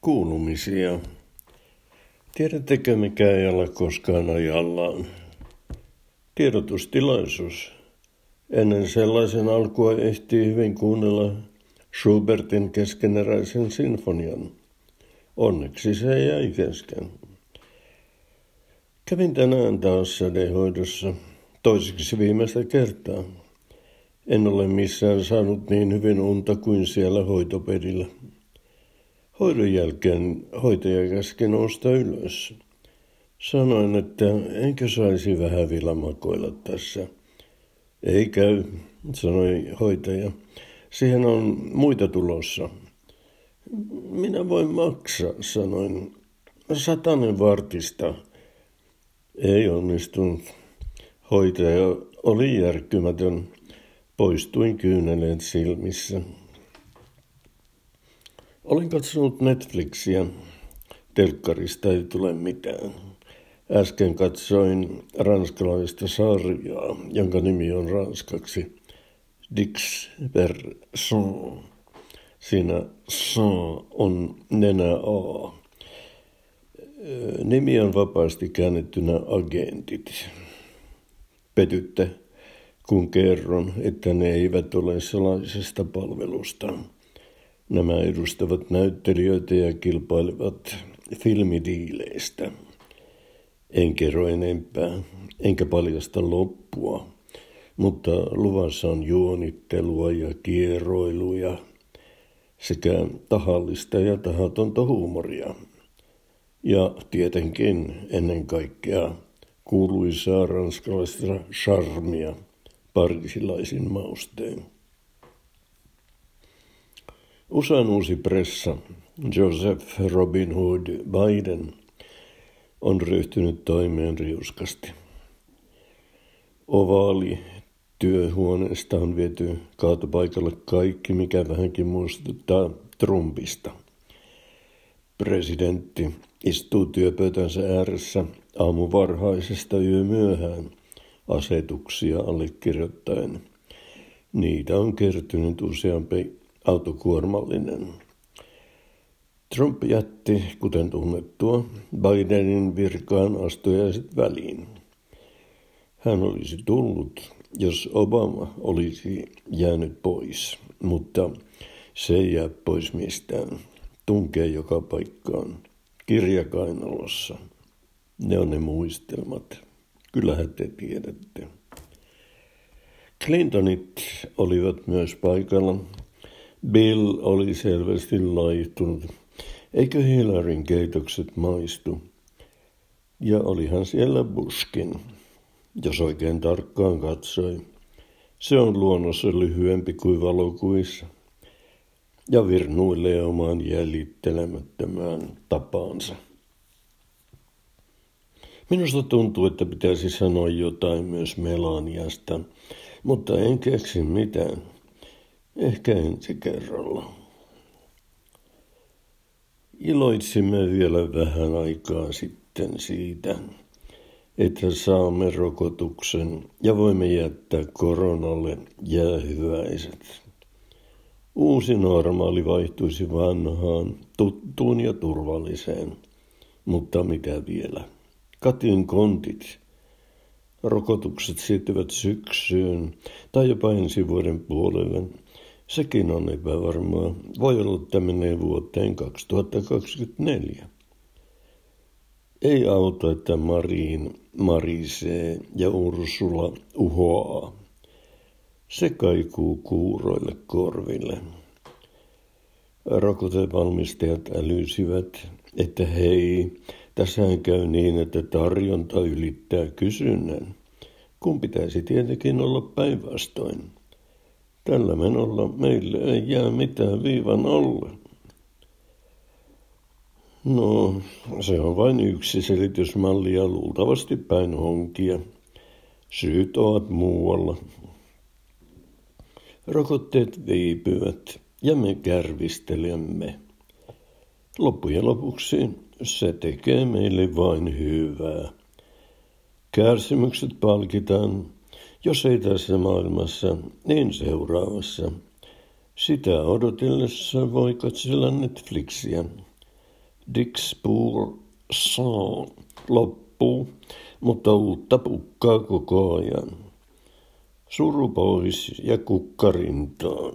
Kuulumisia. Tiedättekö, mikä ei ole koskaan ajallaan? Tiedotustilaisuus. Ennen sellaisen alkua ehtii hyvin kuunnella Schubertin keskeneräisen sinfonian. Onneksi se jäi kesken. Kävin tänään taas sädehoidossa toiseksi viimeistä kertaa. En ole missään saanut niin hyvin unta kuin siellä hoitopedillä. Hoidon jälkeen hoitaja käski nousta ylös. Sanoin, että enkö saisi vähän vielä makoilla tässä. Ei käy, sanoi hoitaja. Siihen on muita tulossa. Minä voin maksaa, sanoin. Satanen vartista. Ei onnistunut. Hoitaja oli järkkymätön. Poistuin kyyneleet silmissä. Olen katsonut Netflixiä. Telkkarista ei tule mitään. Äsken katsoin ranskalaista sarjaa, jonka nimi on ranskaksi Dix Son. Siinä Son on nenä A. Nimi on vapaasti käännettynä agentit. Petytte, kun kerron, että ne eivät ole salaisesta palvelusta. Nämä edustavat näyttelijöitä ja kilpailevat filmidiileistä. En kerro enempää, enkä paljasta loppua, mutta luvassa on juonittelua ja kieroiluja sekä tahallista ja tahatonta huumoria. Ja tietenkin ennen kaikkea kuuluisaa ranskalaista charmia parisilaisin mausteen. USAn uusi pressa, Joseph Robin Hood Biden, on ryhtynyt toimeen riuskasti. Ovaali työhuoneesta on viety kaatopaikalle kaikki, mikä vähänkin muistuttaa Trumpista. Presidentti istuu työpöytänsä ääressä aamuvarhaisesta yömyöhään asetuksia allekirjoittaen. Niitä on kertynyt useampi autokuormallinen. Trump jätti, kuten tunnettua, Bidenin virkaan astujaiset väliin. Hän olisi tullut, jos Obama olisi jäänyt pois, mutta se ei jää pois mistään. Tunkee joka paikkaan, kirjakainalossa. Ne on ne muistelmat. Kyllähän te tiedätte. Clintonit olivat myös paikalla Bill oli selvästi laihtunut. Eikö Hillaryn keitokset maistu? Ja olihan siellä Buskin, jos oikein tarkkaan katsoi. Se on luonnossa lyhyempi kuin valokuissa ja virnuilee omaan jäljittelemättömään tapaansa. Minusta tuntuu, että pitäisi sanoa jotain myös Melaniasta, mutta en keksi mitään. Ehkä ensi kerralla. Iloitsimme vielä vähän aikaa sitten siitä, että saamme rokotuksen ja voimme jättää koronalle jäähyväiset. Uusi normaali vaihtuisi vanhaan, tuttuun ja turvalliseen. Mutta mitä vielä? Katin kontit. Rokotukset siirtyvät syksyyn tai jopa ensi vuoden puolelle – Sekin on epävarmaa. Voi olla, että menee vuoteen 2024. Ei auta, että Mariin marisee ja Ursula uhoaa. Se kaikuu kuuroille korville. Rokotevalmistajat älysivät, että hei, tässähän käy niin, että tarjonta ylittää kysynnän, kun pitäisi tietenkin olla päinvastoin. Tällä menolla meille ei jää mitään viivan alle. No, se on vain yksi selitysmalli ja luultavasti päin honkia. Syyt ovat muualla. Rokotteet viipyvät ja me kärvistelemme. Loppujen lopuksi se tekee meille vain hyvää. Kärsimykset palkitaan jos ei tässä maailmassa, niin seuraavassa. Sitä odotellessa voi katsella Netflixiä. Dixpur Sang loppuu, mutta uutta pukkaa koko ajan. Suru pois ja kukkarintaan.